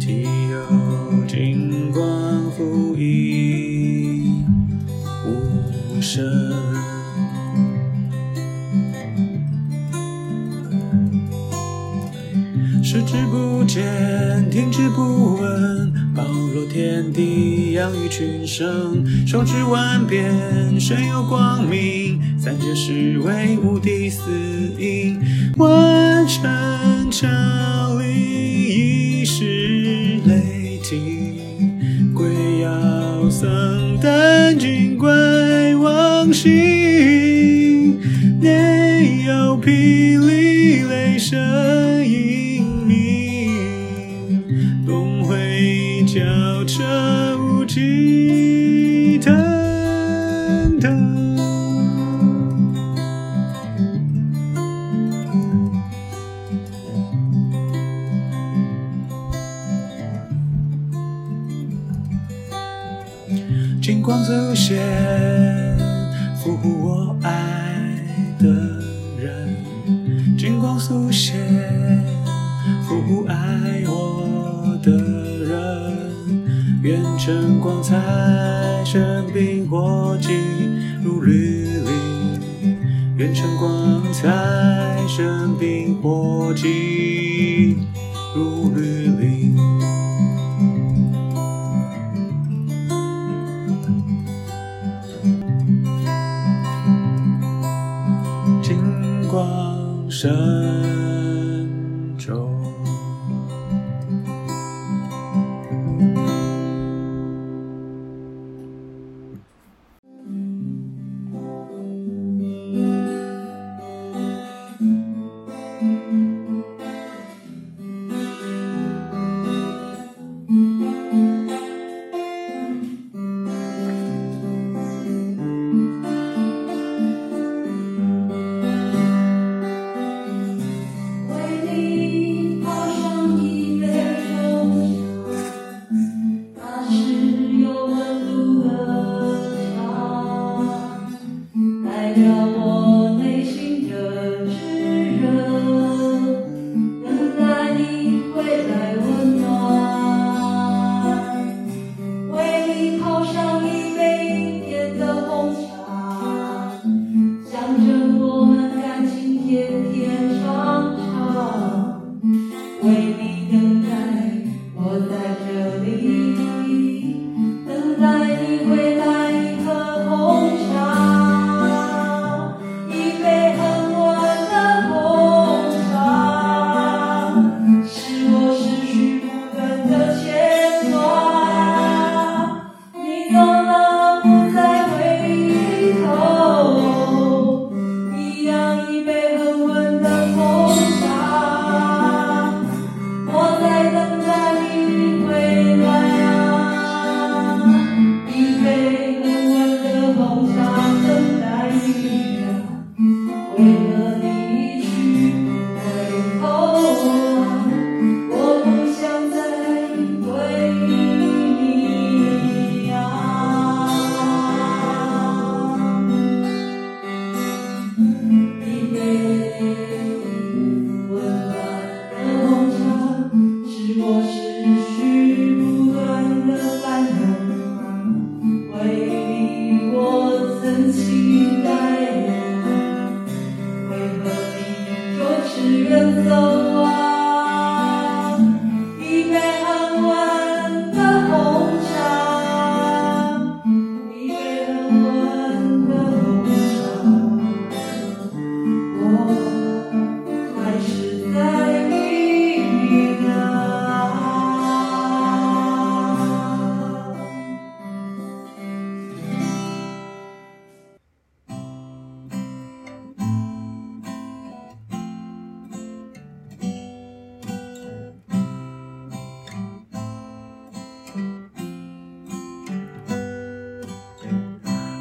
体有金光护荫无声。视之不见，听之不闻，包罗天地，养育群生，手持万变，身有光明，三界是为无敌四应，小车无尽如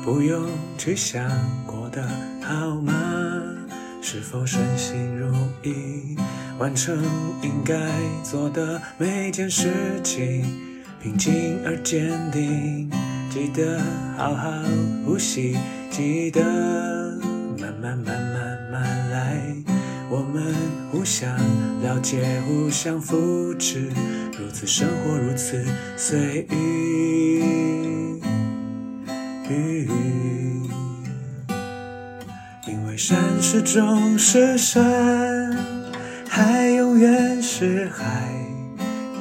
不用去想过得好吗？是否顺心如意，完成应该做的每件事情，平静而坚定。记得好好呼吸，记得慢慢慢慢慢来。我们互相了解，互相扶持，如此生活，如此随意。因为山始终是山，海永远是海。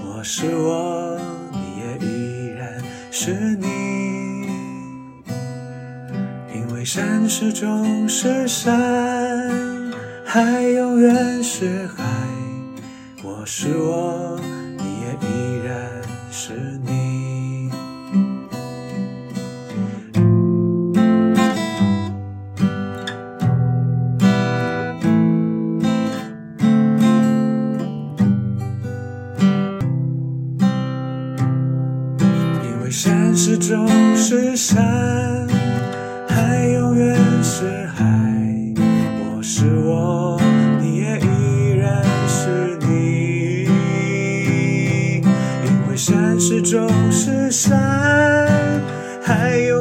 我是我，你也依然是你。因为山始终是山，海永远是海。我是我，是钟是山，还有。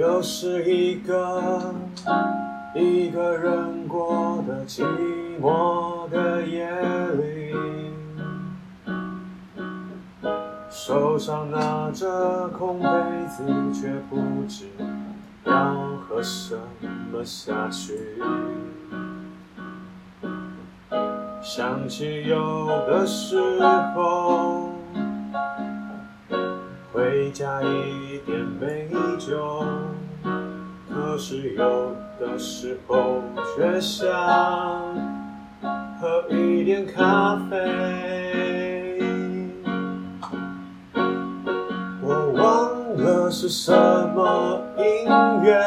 又是一个一个人过的寂寞的夜里，手上拿着空杯子，却不知要喝什么下去。想起有的时候加一点美酒。可是有的时候却想喝一点咖啡。我忘了是什么音乐，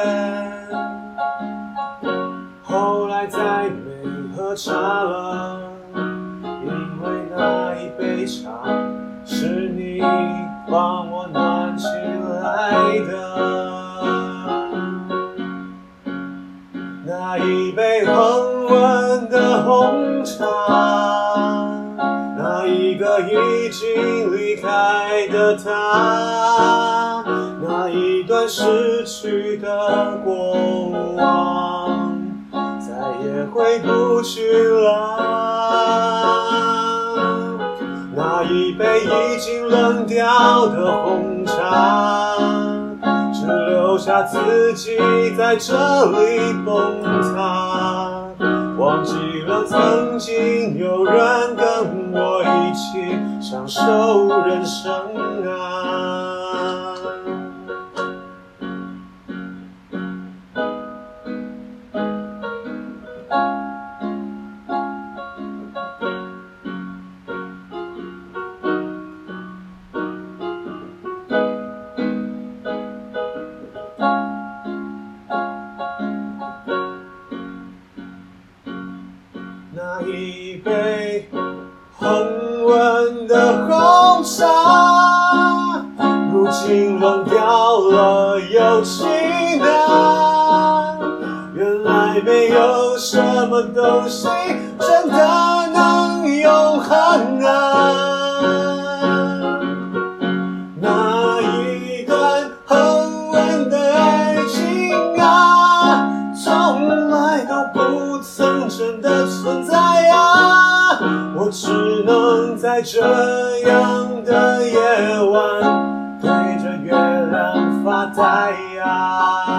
他，那一段逝去的过往，再也回不去了。那一杯已经冷掉的红茶。只留下自己在这里崩塌，忘记了曾经有人跟我一起享受人生啊。忘掉了有几难，原来没有什么东西真的能永恒啊！在这样的夜晚，对着月亮发呆啊。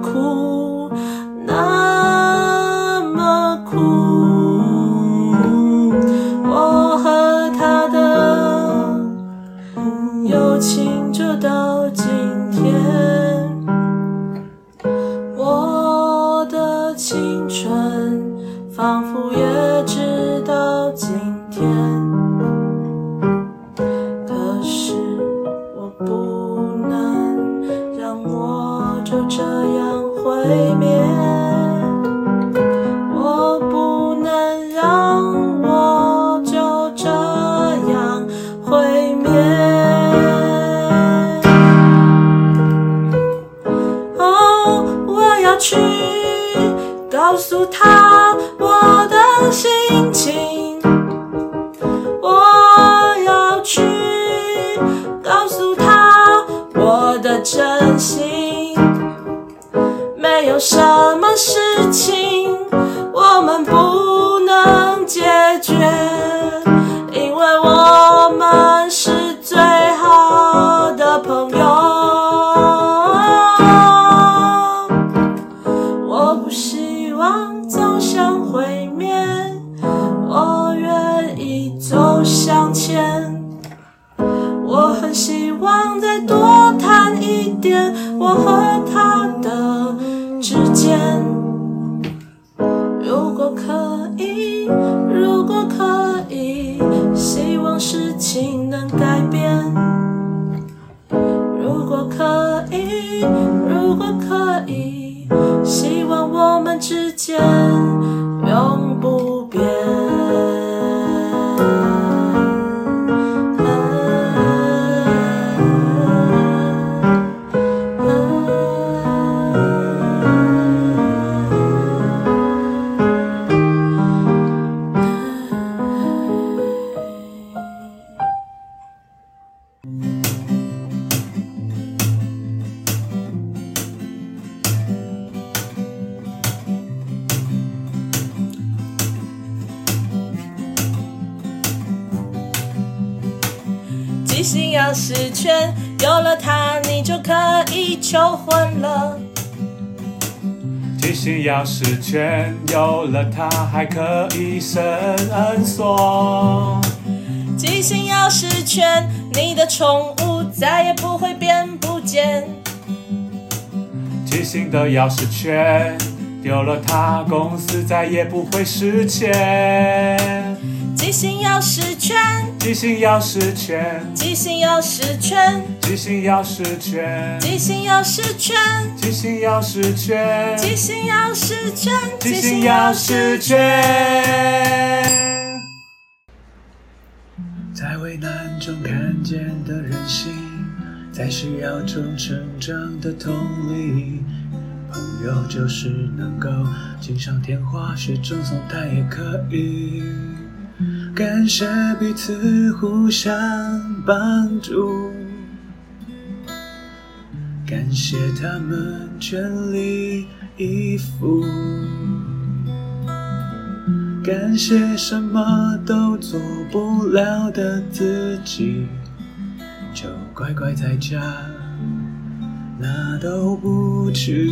cool. 去告诉他我的心情，即兴钥匙圈，有了它，你就可以求婚了。提醒钥匙圈，有了它还可以生恩锁。即兴钥匙圈，你的宠物再也不会变不见。提醒的钥匙圈，丢了它，公司再也不会失钱。即兴钥匙圈，即兴钥匙圈，即兴钥匙圈，即兴钥匙圈，即兴钥匙圈，即兴钥匙圈，即兴钥匙圈，即兴钥匙圈。在危难中看见的人性，在需要中成长的同理。朋友就是能够锦上添花，雪中送炭也可以。感谢彼此互相帮助，感谢他们全力以赴，感谢什么都做不了的自己，就乖乖在家，哪都不去。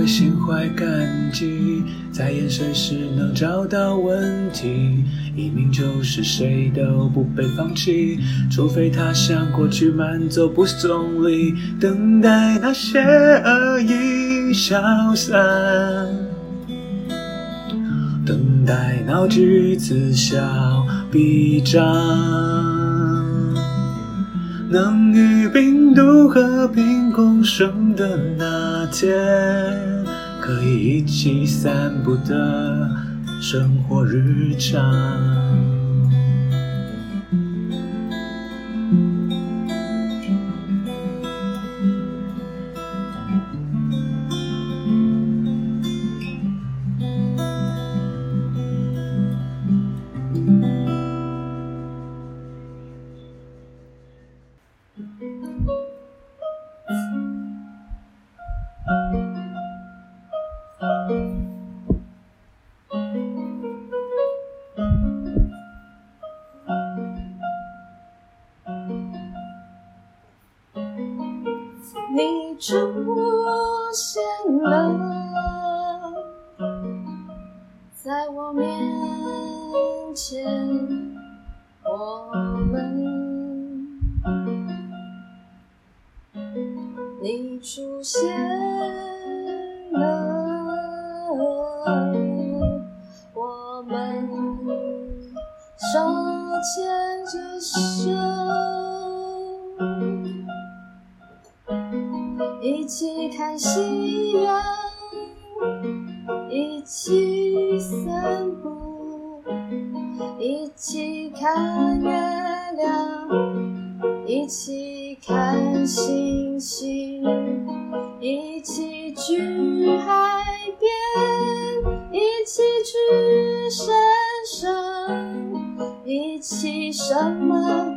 会心怀感激，在眼神时能找到问题。移民就是谁都不被放弃，除非他像过去慢走不送礼，等待那些恶意消散，等待闹剧此消彼长。能与病毒和平共生的那天，可以一起散步的生活日常。你出现了。在我面前我们你出现了。我们手牵着手一起看夕阳。一起散步，一起看月亮，一起看星星，一起去海边，一起去山上，一起什么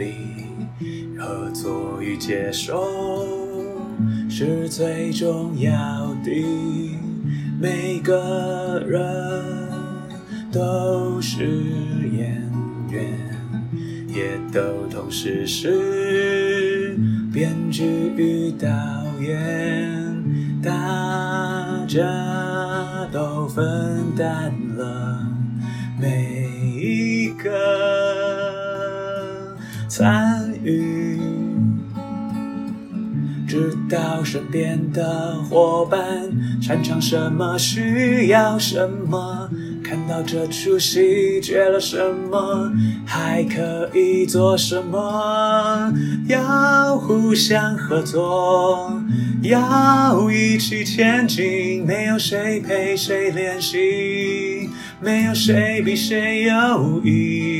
里，合作与接受是最重要的。每个人都是演员，也都同时是编剧与导演，大家都分担了每参与，知道身边的伙伴擅长什么，需要什么，看到这出戏缺了什么，还可以做什么，要互相合作，要一起前进，没有谁陪谁练习，没有谁比谁优异，